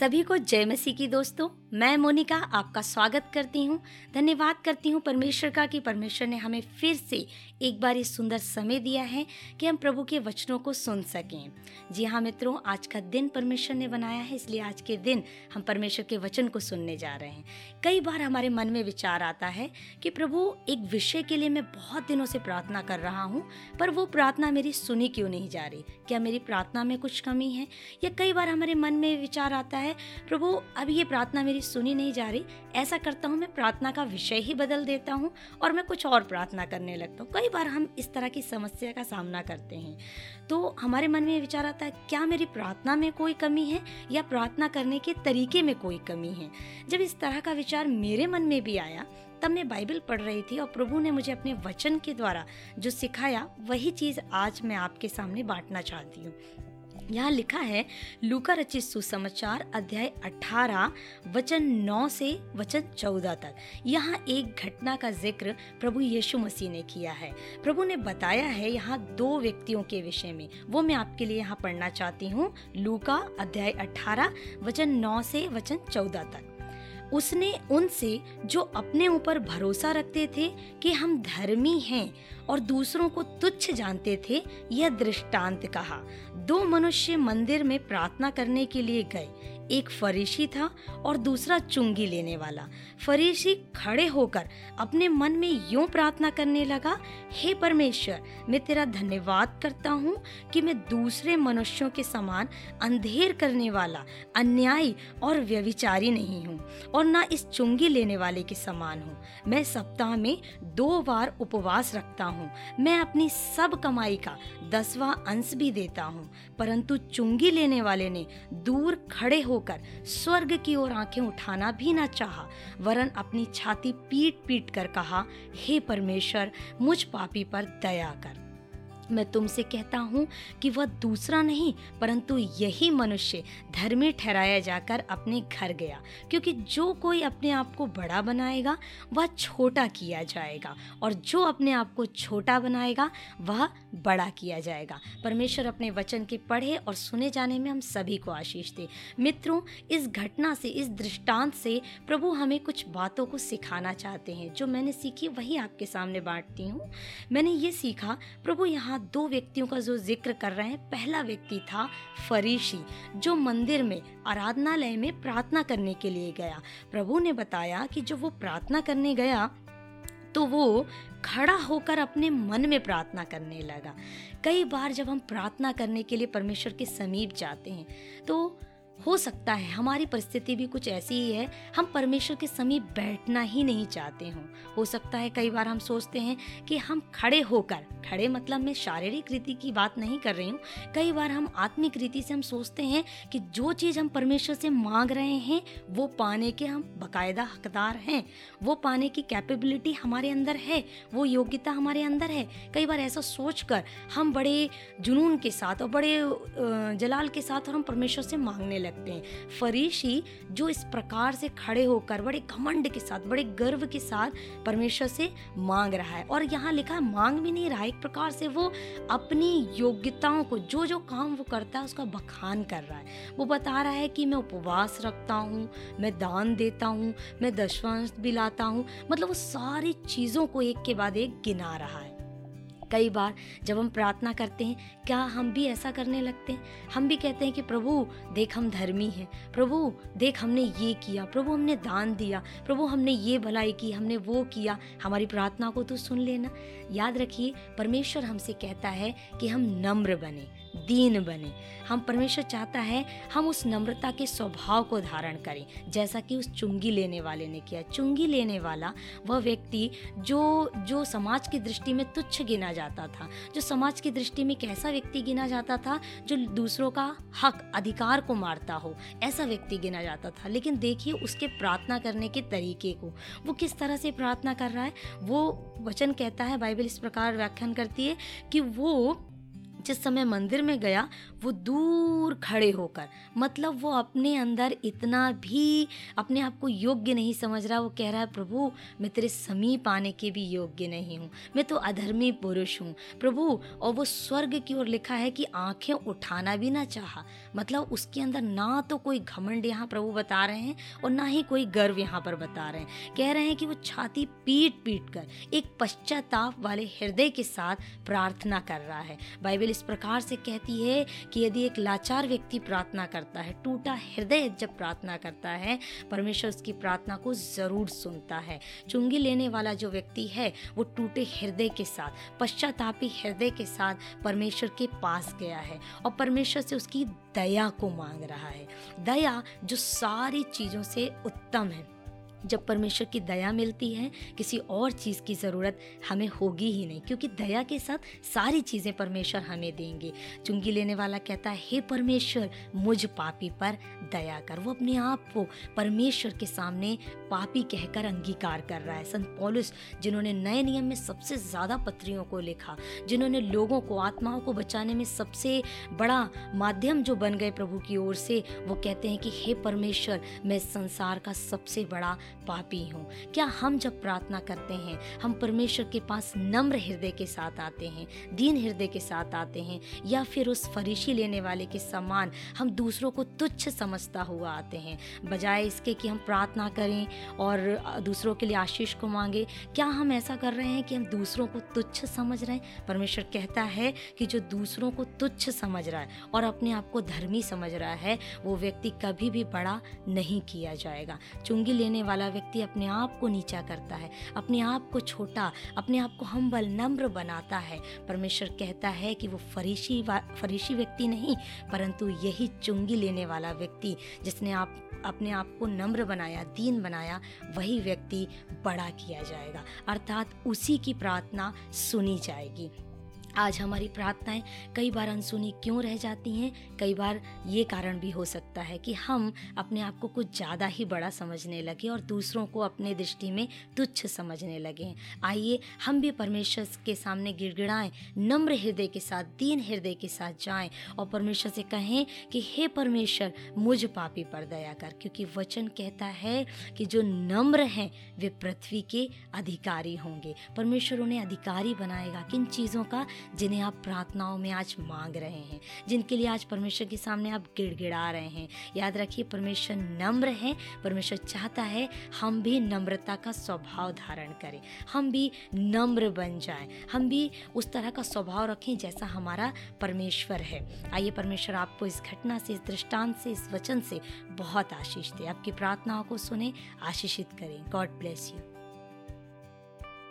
सभी को जय मसीह की दोस्तों, मैं मोनिका आपका स्वागत करती हूँ। धन्यवाद करती हूँ परमेश्वर का कि परमेश्वर ने हमें फिर से एक बार ये सुंदर समय दिया है कि हम प्रभु के वचनों को सुन सकें। जी हाँ मित्रों, आज का दिन परमेश्वर ने बनाया है, इसलिए आज के दिन हम परमेश्वर के वचन को सुनने जा रहे हैं। कई बार हमारे मन में विचार आता है कि प्रभु, एक विषय के लिए मैं बहुत दिनों से प्रार्थना कर रहा हूँ, पर वो प्रार्थना मेरी सुनी क्यों नहीं जा रही? क्या मेरी प्रार्थना में कुछ कमी है? या कई बार हमारे मन में विचार आता है प्रभु अब ये प्रार्थना मेरी सुनी नहीं जा रही। ऐसा करता हूँ, मैं प्रार्थना का विषय ही बदल देता हूँ और मैं कुछ और प्रार्थना करने लगता हूँ। कई बार हम इस तरह की समस्या का सामना करते हैं। तो हमारे मन में विचार आता है, क्या मेरी प्रार्थना में कोई कमी है या प्रार्थना करने के तरीके में कोई कमी है? जब इस तरह का विचार मेरे मन में भी आया, तब मैं बाइबल पढ़ रही थी और प्रभु ने मुझे अपने वचन के द्वारा जो सिखाया, वही चीज़ आज मैं आपके सामने बांटना चाहती हूँ। यहाँ लिखा है, लूका रचित सुसमाचार अध्याय 18 वचन 9 से वचन 14 तक। यहाँ एक घटना का ज़िक्र प्रभु यीशु मसीह ने किया है। प्रभु ने बताया है यहाँ दो व्यक्तियों के विषय में। वो मैं आपके लिए यहाँ पढ़ना चाहती हूँ, लूका अध्याय 18 वचन 9 से वचन 14 तक। उसने उनसे, जो अपने ऊपर भरोसा रखते थे कि हम धर्मी हैं और दूसरों को तुच्छ जानते थे, यह दृष्टांत कहा। दो मनुष्य मंदिर में प्रार्थना करने के लिए गए। एक फरीसी था और दूसरा चुंगी लेने वाला। फरीसी खड़े होकर अपने मन में यूँ प्रार्थना करने लगा, हे परमेश्वर, मैं तेरा धन्यवाद करता हूँ कि मैं दूसरे मनुष्यों के समान अंधेर करने वाला, अन्यायी और व्यविचारी नहीं हूँ और ना इस चुंगी लेने वाले के समान हूँ। मैं सप्ताह में दो बार उपवास रखता हूँ। मैं अपनी सब कमाई का दसवां अंश भी देता हूँ, परंतु चुंगी लेने वाले ने दूर खड़े होकर स्वर्ग की ओर आँखें उठाना भी न चाहा। वरन अपनी छाती पीट पीट कर कहा, हे परमेश्वर, मुझ पापी पर दया कर। मैं तुमसे कहता हूँ कि वह दूसरा नहीं, परंतु यही मनुष्य धर्मी ठहराया जाकर अपने घर गया, क्योंकि जो कोई अपने आप को बड़ा बनाएगा, वह छोटा किया जाएगा, और जो अपने आप को छोटा बनाएगा, वह बड़ा किया जाएगा। परमेश्वर अपने वचन के पढ़े और सुने जाने में हम सभी को आशीष दे। मित्रों, इस घटना से, इस दृष्टांत से प्रभु हमें कुछ बातों को सिखाना चाहते हैं, जो मैंने सीखी, वही आपके सामने बांटती हूँ। मैंने ये सीखा, प्रभु यहाँ यहाँ दो व्यक्तियों का जो ज़िक्र कर रहे हैं, पहला व्यक्ति था फरीशी, जो मंदिर में, आराधनालय में प्रार्थना करने के लिए गया। प्रभु ने बताया कि जब वो प्रार्थना करने गया तो वो खड़ा होकर अपने मन में प्रार्थना करने लगा। कई बार जब हम प्रार्थना करने के लिए परमेश्वर के समीप जाते हैं तो हो सकता है, हमारी परिस्थिति भी कुछ ऐसी ही है, हम परमेश्वर के समीप बैठना ही नहीं चाहते हों। हो सकता है कई बार हम सोचते हैं कि हम खड़े होकर, खड़े मतलब मैं शारीरिक रीति की बात नहीं कर रही हूँ, कई बार हम आत्मिक रीति से हम सोचते हैं कि जो चीज़ हम परमेश्वर से मांग रहे हैं, वो पाने के हम बाकायदा हकदार हैं, वो पाने की कैपेबिलिटी हमारे अंदर है, वो योग्यता हमारे अंदर है। कई बार ऐसा सोच कर हम बड़े जुनून के साथ और बड़े जलाल के साथ और हम परमेश्वर से मांगने लगते हैं। फरीशी जो इस प्रकार से खड़े होकर, बड़े घमंड के साथ, बड़े गर्व के साथ परमेश्वर से मांग रहा है। और यहाँ लिखा है मांग भी नहीं रहा, एक प्रकार से वो अपनी योग्यताओं को जो जो काम वो करता है, उसका बखान कर रहा है। वो बता रहा है कि मैं उपवास रखता हूँ, मैं दान देता हूँ, मैं दशवांश भी लाता हूँ। मतलब वो सारी चीज़ों को एक के बाद एक गिना रहा है। कई बार जब हम प्रार्थना करते हैं, क्या हम भी ऐसा करने लगते हैं? हम भी कहते हैं कि, प्रभु, देख हम धर्मी हैं। प्रभु, देख हमने ये किया। प्रभु, हमने दान दिया। प्रभु, हमने ये भलाई की। हमने वो किया। हमारी प्रार्थना को तो सुन लेना। याद रखिए, परमेश्वर हमसे कहता है कि हम नम्र बने। दीन बने। हम परमेश्वर चाहता है हम उस नम्रता के स्वभाव को धारण करें। जैसा कि उस चुंगी लेने वाले ने किया। चुंगी लेने वाला वह व्यक्ति जो जो समाज की दृष्टि में तुच्छ गिना जाता था, जो समाज की दृष्टि में कैसा व्यक्ति गिना जाता था, जो दूसरों का हक, अधिकार को मारता हो, ऐसा व्यक्ति गिना जाता था। लेकिन देखिए उसके प्रार्थना करने के तरीके को। वो किस तरह से प्रार्थना कर रहा है? वो वचन कहता है, बाइबल इस प्रकार व्याख्यान करती है कि वो जिस समय मंदिर में गया, वो दूर खड़े होकर मतलब वो अपने अंदर इतना भी अपने आप को योग्य नहीं समझ रहा, वो कह रहा है, प्रभु, मैं तेरे समीप आने के भी योग्य नहीं हूँ। मैं तो अधर्मी पुरुष हूँ। प्रभु, और वो स्वर्ग की ओर लिखा है कि आँखें उठाना भी ना चाहा। मतलब उसके अंदर ना तो कोई घमंड यहाँ प्रभु बता रहे हैं और ना ही कोई गर्व यहाँ पर बता रहे हैं। कह रहे हैं कि वो छाती पीट पीट कर एक पश्चाताप वाले हृदय के साथ प्रार्थना कर रहा है। बाइबल इस प्रकार से कहती है कि यदि एक लाचार व्यक्ति प्रार्थना करता है, टूटा हृदय जब प्रार्थना करता है, परमेश्वर उसकी प्रार्थना को ज़रूर सुनता है। चुंगी लेने वाला जो व्यक्ति है, वो टूटे हृदय के साथ, पश्चातापी हृदय के साथ परमेश्वर के पास गया है और परमेश्वर से उसकी दया को मांग रहा है। दया जो सारी चीज़ों से उत्तम है। जब परमेश्वर की दया मिलती है, किसी और चीज़ की ज़रूरत हमें होगी ही नहीं, क्योंकि दया के साथ सारी चीज़ें परमेश्वर हमें देंगे। चुंगी लेने वाला कहता है, हे परमेश्वर, मुझ पापी पर दया कर। वो अपने आप को परमेश्वर के सामने पापी कहकर अंगीकार कर रहा है। संत पॉलिस, जिन्होंने नए नियम में सबसे ज़्यादा पत्रियों को लिखा, जिन्होंने लोगों को, आत्माओं को बचाने में सबसे बड़ा माध्यम जो बन गए प्रभु की ओर से, वो कहते हैं कि, हे परमेश्वर, मैं संसार का सबसे बड़ा पापी हूँ। क्या हम जब प्रार्थना करते हैं, हम परमेश्वर के पास नम्र हृदय के साथ आते हैं, दीन हृदय के साथ आते हैं, या फिर उस फरीशी लेने वाले के समान हम दूसरों को तुच्छ समझता हुआ आते हैं? बजाय इसके कि हम प्रार्थना करें और दूसरों के लिए आशीष को मांगे, क्या हम ऐसा कर रहे हैं कि हम दूसरों को तुच्छ समझ रहे हैं? परमेश्वर कहता है कि जो दूसरों को तुच्छ समझ रहा है और अपने आप को धर्मी समझ रहा है, वो व्यक्ति कभी भी बड़ा नहीं किया जाएगा। चुंगी लेने वाला वाला व्यक्ति अपने आप को नीचा करता है, अपने आप को छोटा, अपने आप को हम्बल नम्र बनाता है। परमेश्वर कहता है कि वो फरीशी फरीशी व्यक्ति नहीं, परंतु यही चुंगी लेने वाला व्यक्ति, जिसने आप, अपने आप को नम्र बनाया, दीन बनाया, वही व्यक्ति बड़ा किया जाएगा। अर्थात उसी की प्रार्थना सुनी जाएगी। आज हमारी प्रार्थनाएँ कई बार अनसुनी क्यों रह जाती हैं? कई बार ये कारण भी हो सकता है कि हम अपने आप को कुछ ज़्यादा ही बड़ा समझने लगे और दूसरों को अपने दृष्टि में तुच्छ समझने लगे आइए हम भी परमेश्वर के सामने गिड़गिड़ाएँ, नम्र हृदय के साथ, दीन हृदय के साथ जाएँ और परमेश्वर से कहें कि, हे परमेश्वर, मुझ पापी पर दया कर। क्योंकि वचन कहता है कि जो नम्र हैं, वे पृथ्वी के अधिकारी होंगे। परमेश्वर उन्हें अधिकारी बनाएगा। किन चीज़ों का जिन्हें आप प्रार्थनाओं में आज मांग रहे हैं, जिनके लिए आज परमेश्वर के सामने आप गिड़गिड़ा रहे हैं। याद रखिए, परमेश्वर नम्र है, परमेश्वर चाहता है हम भी नम्रता का स्वभाव धारण करें। हम भी नम्र बन जाएँ। हम भी उस तरह का स्वभाव रखें जैसा हमारा परमेश्वर है। आइए, परमेश्वर आपको इस घटना से, इस दृष्टांत से, इस वचन से बहुत आशीष दे। आपकी प्रार्थनाओं को सुने, आशीषित करें। God bless you.